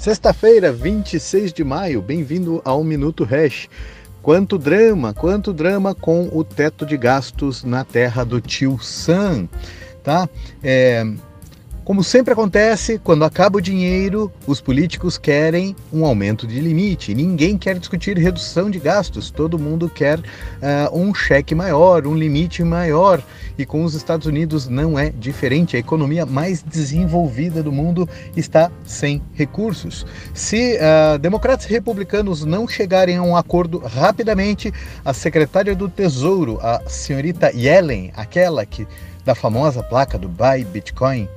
Sexta-feira, 26 de maio, bem-vindo ao Minuto Hash. Quanto drama, quanto drama com o teto de gastos na terra do tio Sam, tá? É, como sempre acontece, quando acaba o dinheiro, os políticos querem um aumento de limite. Ninguém quer discutir redução de gastos, todo mundo quer uh, um cheque maior, um limite maior. E com os Estados Unidos não é diferente. A economia mais desenvolvida do mundo está sem recursos. Se uh, democratas e republicanos não chegarem a um acordo rapidamente, a secretária do Tesouro, a senhorita Yellen, aquela que da famosa placa do Buy Bitcoin,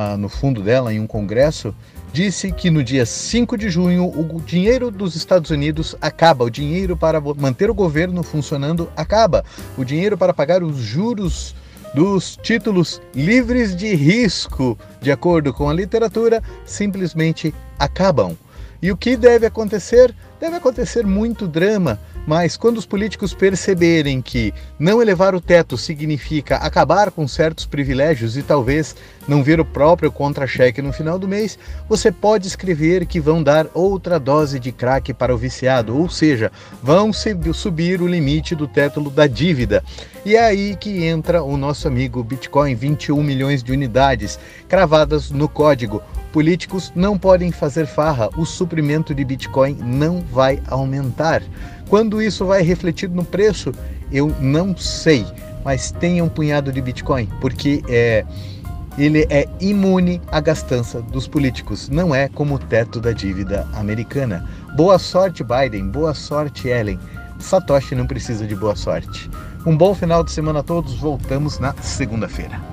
ah, no fundo dela, em um congresso, disse que no dia 5 de junho o dinheiro dos Estados Unidos acaba, o dinheiro para manter o governo funcionando acaba, o dinheiro para pagar os juros dos títulos livres de risco, de acordo com a literatura, simplesmente acabam. E o que deve acontecer? Deve acontecer muito drama, mas quando os políticos perceberem que não elevar o teto significa acabar com certos privilégios e talvez não ver o próprio contra-cheque no final do mês, você pode escrever que vão dar outra dose de crack para o viciado, ou seja, vão subir o limite do teto da dívida. E é aí que entra o nosso amigo Bitcoin, 21 milhões de unidades cravadas no código. Políticos não podem fazer farra, o suprimento de Bitcoin não vai aumentar. Quando isso vai refletir no preço, eu não sei, mas tenha um punhado de Bitcoin, porque é, ele é imune à gastança dos políticos, não é como o teto da dívida americana. Boa sorte, Biden, boa sorte, Ellen. Satoshi não precisa de boa sorte. Um bom final de semana a todos, voltamos na segunda-feira.